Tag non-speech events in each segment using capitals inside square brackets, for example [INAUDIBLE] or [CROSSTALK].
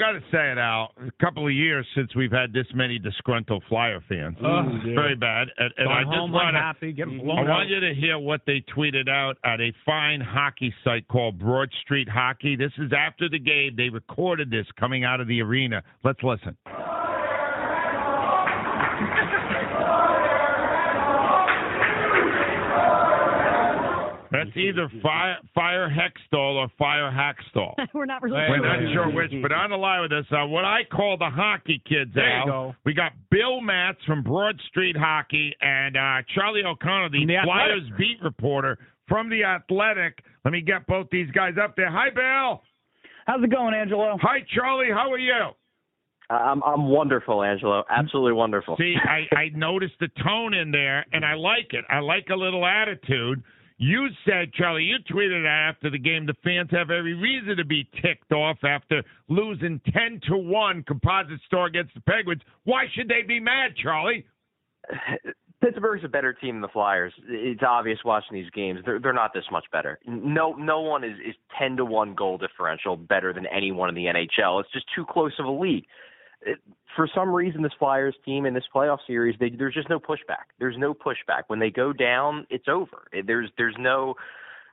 Got to say it, out. A couple of years since we've had this many disgruntled Flyer fans. Oh, It's very bad. And, and I just home want unhappy, getting to. blown I want you to hear what they tweeted out at a fine hockey site called Broad Street Hockey. This is after the game. They recorded this coming out of the arena. Let's listen. That's either fire, fire Hextall or fire Hakstol. [LAUGHS] We're not really We're sure. not sure which, but on the line with us, uh, what I call the hockey kids. There you go. We got Bill Matz from Broad Street Hockey and uh, Charlie O'Connor, the, From The Flyers Athletic. beat reporter from the Athletic. Let me get both these guys up there. Hi, Bill. How's it going, Angelo? Hi, Charlie. How are you? I'm I'm wonderful, Angelo. Absolutely wonderful. See, I, I noticed the tone in there, and I like it. I like a little attitude. You said, Charlie, you tweeted out after the game, the fans have every reason to be ticked off after losing 10 to 1 composite store against the Penguins. Why should they be mad, Charlie? Pittsburgh's a better team than the Flyers. It's obvious watching these games. They're they're not this much better. No no one is is ten to one goal differential better than anyone in the NHL. It's just too close of a league. It, for some reason, this Flyers team in this playoff series, they, there's just no pushback. There's no pushback. When they go down, it's over. There's there's no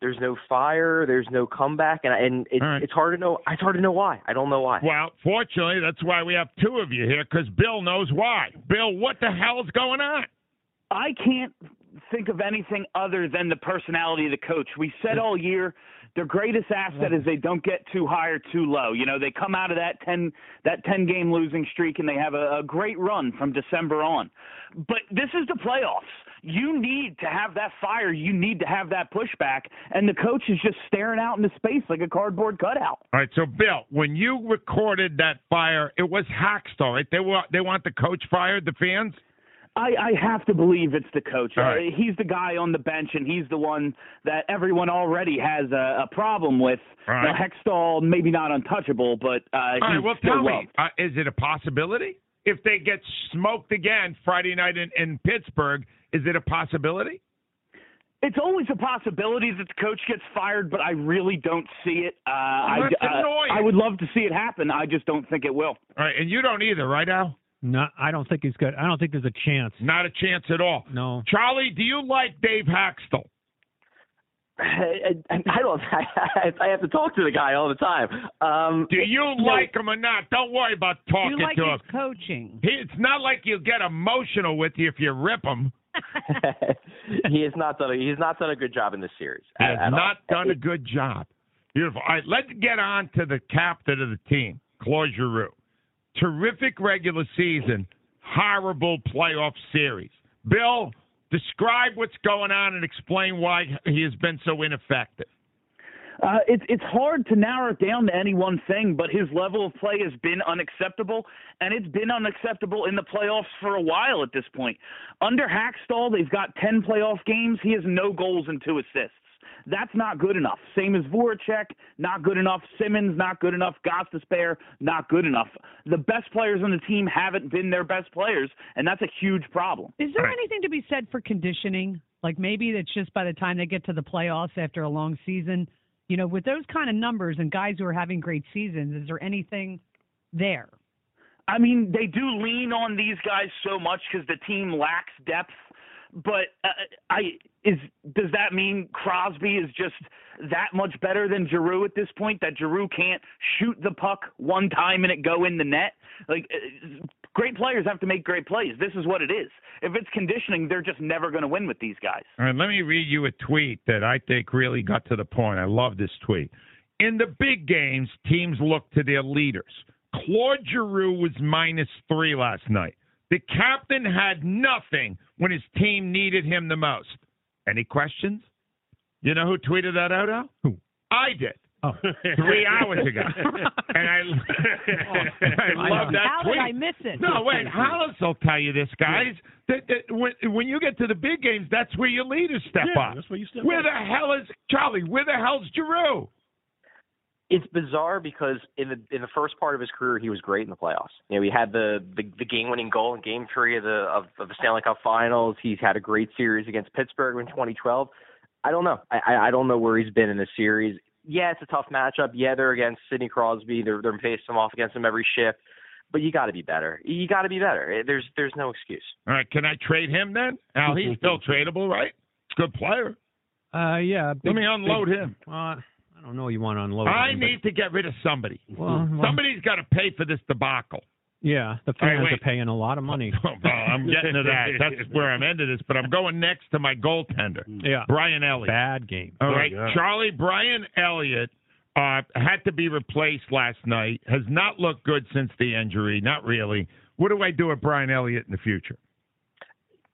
there's no fire. There's no comeback, and and it's All right. it's hard to know. It's hard to know why. I don't know why. Well, fortunately, that's why we have two of you here, because Bill knows why. Bill, what the hell's going on? I can't think of anything other than the personality of the coach. We said mm. all year their greatest asset is they don't get too high or too low. You know, they come out of that ten that ten game losing streak and they have a, a great run from December on. But this is the playoffs. You need to have that fire. You need to have that pushback. And the coach is just staring out into space like a cardboard cutout. All right, so Bill, when you recorded that fire, it was Hakstol, right? They want they want the coach fired, the fans. I, I have to believe it's the coach. All right. Uh, he's the guy on the bench, and he's the one that everyone already has a, a problem with. All Now. Hextall, maybe not untouchable, but uh, All he's right, well, tell me, uh, is it a possibility? If they get smoked again Friday night in, in Pittsburgh, is it a possibility? It's always a possibility that the coach gets fired, but I really don't see it. Uh, I, That's uh, annoying. I would love to see it happen. I just don't think it will. All right, and you don't either, right, Al? No, I don't think he's good. I don't think there's a chance. Not a chance at all. No. Charlie, do you like Dave Hakstol? I, I don't. [LAUGHS] I, I have to talk to the guy all the time. Um, Do you like him or not? Don't worry about talking you like to his him. coaching. He, it's not like you'll get emotional with you if you rip him. [LAUGHS] [LAUGHS] he has not done. A, he's not done a good job in this series. He at- has at all. not done a good job. Beautiful. All right, let's get on to the captain of the team, Claude Giroux. Terrific regular season, horrible playoff series. Bill, describe what's going on and explain why he has been so ineffective. Uh, it's it's hard to narrow it down to any one thing, but his level of play has been unacceptable, and it's been unacceptable in the playoffs for a while at this point. Under Hakstol, they've got ten playoff games. He has no goals and two assists. That's not good enough. Same as Voracek, not good enough. Simmonds, not good enough. Gostisbehere, not good enough. The best players on the team haven't been their best players, and that's a huge problem. Is there Right. anything to be said for conditioning? Like maybe it's just by the time they get to the playoffs after a long season, you know, with those kind of numbers and guys who are having great seasons, is there anything there? I mean, they do lean on these guys so much because the team lacks depth. But uh, I is does that mean Crosby is just that much better than Giroux at this point? That Giroux can't shoot the puck one time and it go in the net? Like, uh, great players have to make great plays. This is what it is. If it's conditioning, they're just never going to win with these guys. All right, let me read you a tweet that I think really got to the point. I love this tweet. In the big games, teams look to their leaders. Claude Giroux was minus three last night. The captain had nothing when his team needed him the most. Any questions? You know who tweeted that out, Al? Who? I did. Oh. three hours ago, [LAUGHS] and I, oh, and [LAUGHS] I I love know. that How tweet. did I miss it? No, wait. Hollis will tell you this, guys. That, that when when you get to the big games, that's where your leaders step Yeah, up. that's where you step Where up. the hell is Charlie? Where the hell's Giroux? It's bizarre because in the in the first part of his career he was great in the playoffs. You know, he had the the, the game winning goal in game three of the of, of the Stanley Cup finals. He's had a great series against Pittsburgh in twenty twelve. I don't know. I, I I don't know where he's been in the series. Yeah, it's a tough matchup. Yeah, they're against Sidney Crosby. They're they're facing him off against him every shift. But you got to be better. You got to be better. There's there's no excuse. All right, can I trade him then? Al, he's still [LAUGHS] tradable, right? Good player. Uh, yeah. Let me unload big- him. Uh, I don't know. You want to unload? I him, but- need to get rid of somebody. Well, well, Somebody's got to pay for this debacle. yeah, the fans wait. are paying a lot of money. [LAUGHS] Well, I'm getting to that. That's [LAUGHS] where I'm ending this. But I'm going next to my goaltender, Yeah. Brian Elliott. Bad game. All Oh, right, yeah. Charlie Brian Elliott uh, had to be replaced last night. Has not looked good since the injury. Not really. What do I do with Brian Elliott in the future?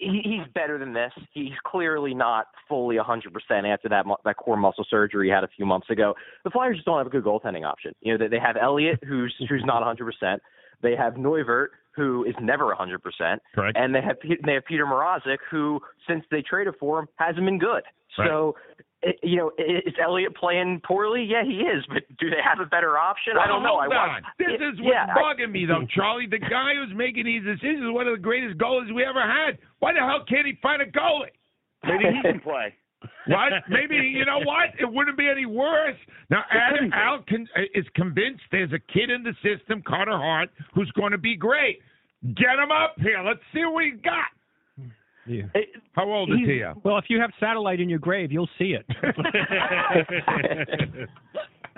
He, he's better than this. He's clearly not fully 100% after that that core muscle surgery he had a few months ago. The Flyers just don't have a good goaltending option. You know, they, they have Elliott, who's who's not 100%. They have Neuvirth, who is never 100%, Correct. and they have they have Peter Mrazek, who since they traded for him hasn't been good. So. It, you know, is Elliott playing poorly? Yeah, he is. But do they have a better option? I don't know. I watched. This it- is what's yeah, I- bugging me, though, [LAUGHS] Charlie. The guy who's making these decisions is one of the greatest goalies we ever had. Why the hell can't he find a goalie? Maybe he can play. What? Maybe you know what? It wouldn't be any worse. Now, Adam, Al con- is convinced there's a kid in the system, Carter Hart, who's going to be great. Get him up here. Let's see what he's got. Yeah. How old is he? Al? Well, if you have satellite in your grave, you'll see it. [LAUGHS] [LAUGHS]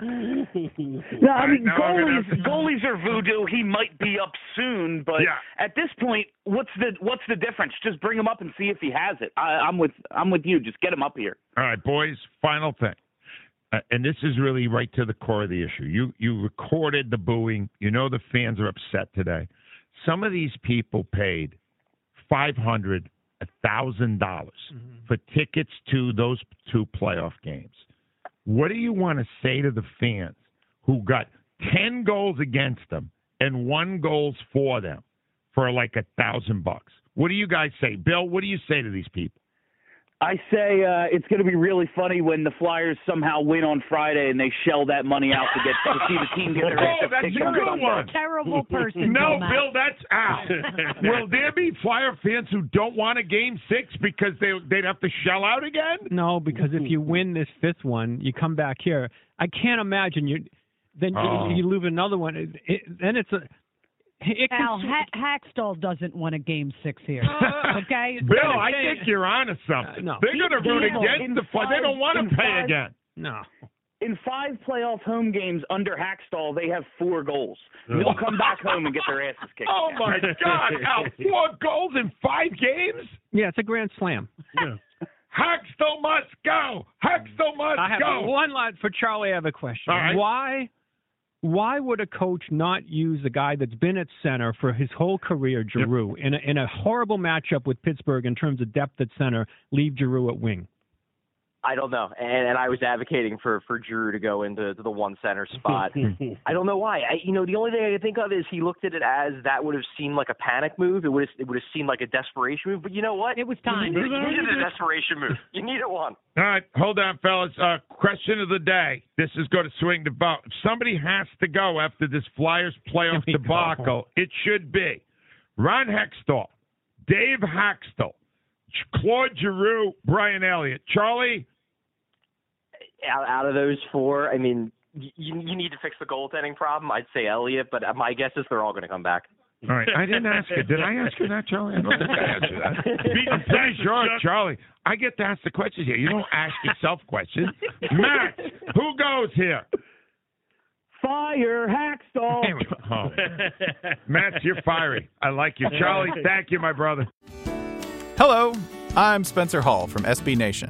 No, I mean Now goalies. to- Goalies are voodoo. He might be up soon, but Yeah. at this point, what's the what's the difference? Just bring him up and see if he has it. I, I'm with I'm with you. Just get him up here. All right, boys. Final thing, uh, and this is really right to the core of the issue. You you recorded the booing. You know the fans are upset today. Some of these people paid five hundred, a thousand dollars for tickets to those two playoff games. What do you want to say to the fans who got ten goals against them and one goals for them for like a thousand bucks? What do you guys say, Bill? What do you say to these people? I say uh, it's going to be really funny when the Flyers somehow win on Friday and they shell that money out to get to see the team get their [LAUGHS] Oh, ass that's a good one. Terrible [LAUGHS] person. No, Bill, that's out. [LAUGHS] Will there be Flyer fans who don't want a game six because they they'd have to shell out again? no, because if you win this fifth one, you come back here. I can't imagine you. Then Oh. you, you lose another one. It, it, then it's a. It Al swing- ha- Hakstol doesn't want a game six here. [LAUGHS] okay, Bill, I change. think you're onto something. Uh, no. They're going to root against the Flyers. They don't want to pay five- again. no. In five playoff home games under Hakstol, they have four goals. They'll come back home and get their asses kicked. Oh my [LAUGHS] God! Al, four goals in five games. Yeah, it's a grand slam. Haxtell must go. Haxtell must I have go. one line for Charlie. I have a question. All right. Why? Why would a coach not use a guy that's been at center for his whole career, Giroux, in a, in a horrible matchup with Pittsburgh in terms of depth at center, leave Giroux at wing? I don't know, and, and I was advocating for for Drew to go into to the one center spot. [LAUGHS] I don't know why. I, you know, the only thing I can think of is he looked at it as that would have seemed like a panic move. It would have, it would have seemed like a desperation move. But you know what? It was time. You needed, you needed a desperation move. You needed one. All right, hold on, fellas. Uh, question of the day. This is going to swing the vote. If somebody has to go after this Flyers playoff [LAUGHS] Here go. debacle. It should be Ron Hextall, Dave Hakstol, Claude Giroux, Brian Elliott. Charlie, Out, out of those four, I mean, you, you need to fix the goaltending problem. I'd say Elliott, but uh, my guess is they're all going to come back. all right. I didn't ask you. Did I ask you that, Charlie? [LAUGHS] I don't think I asked you that. [LAUGHS] I'm pretty sure, Charlie. I get to ask the questions here. You don't ask yourself questions. [LAUGHS] Matt, who goes here? Fire Hakstol. Hey, oh. Matt, you're fiery. I like you. Charlie, thank you, my brother. Hello, I'm Spencer Hall from SB Nation,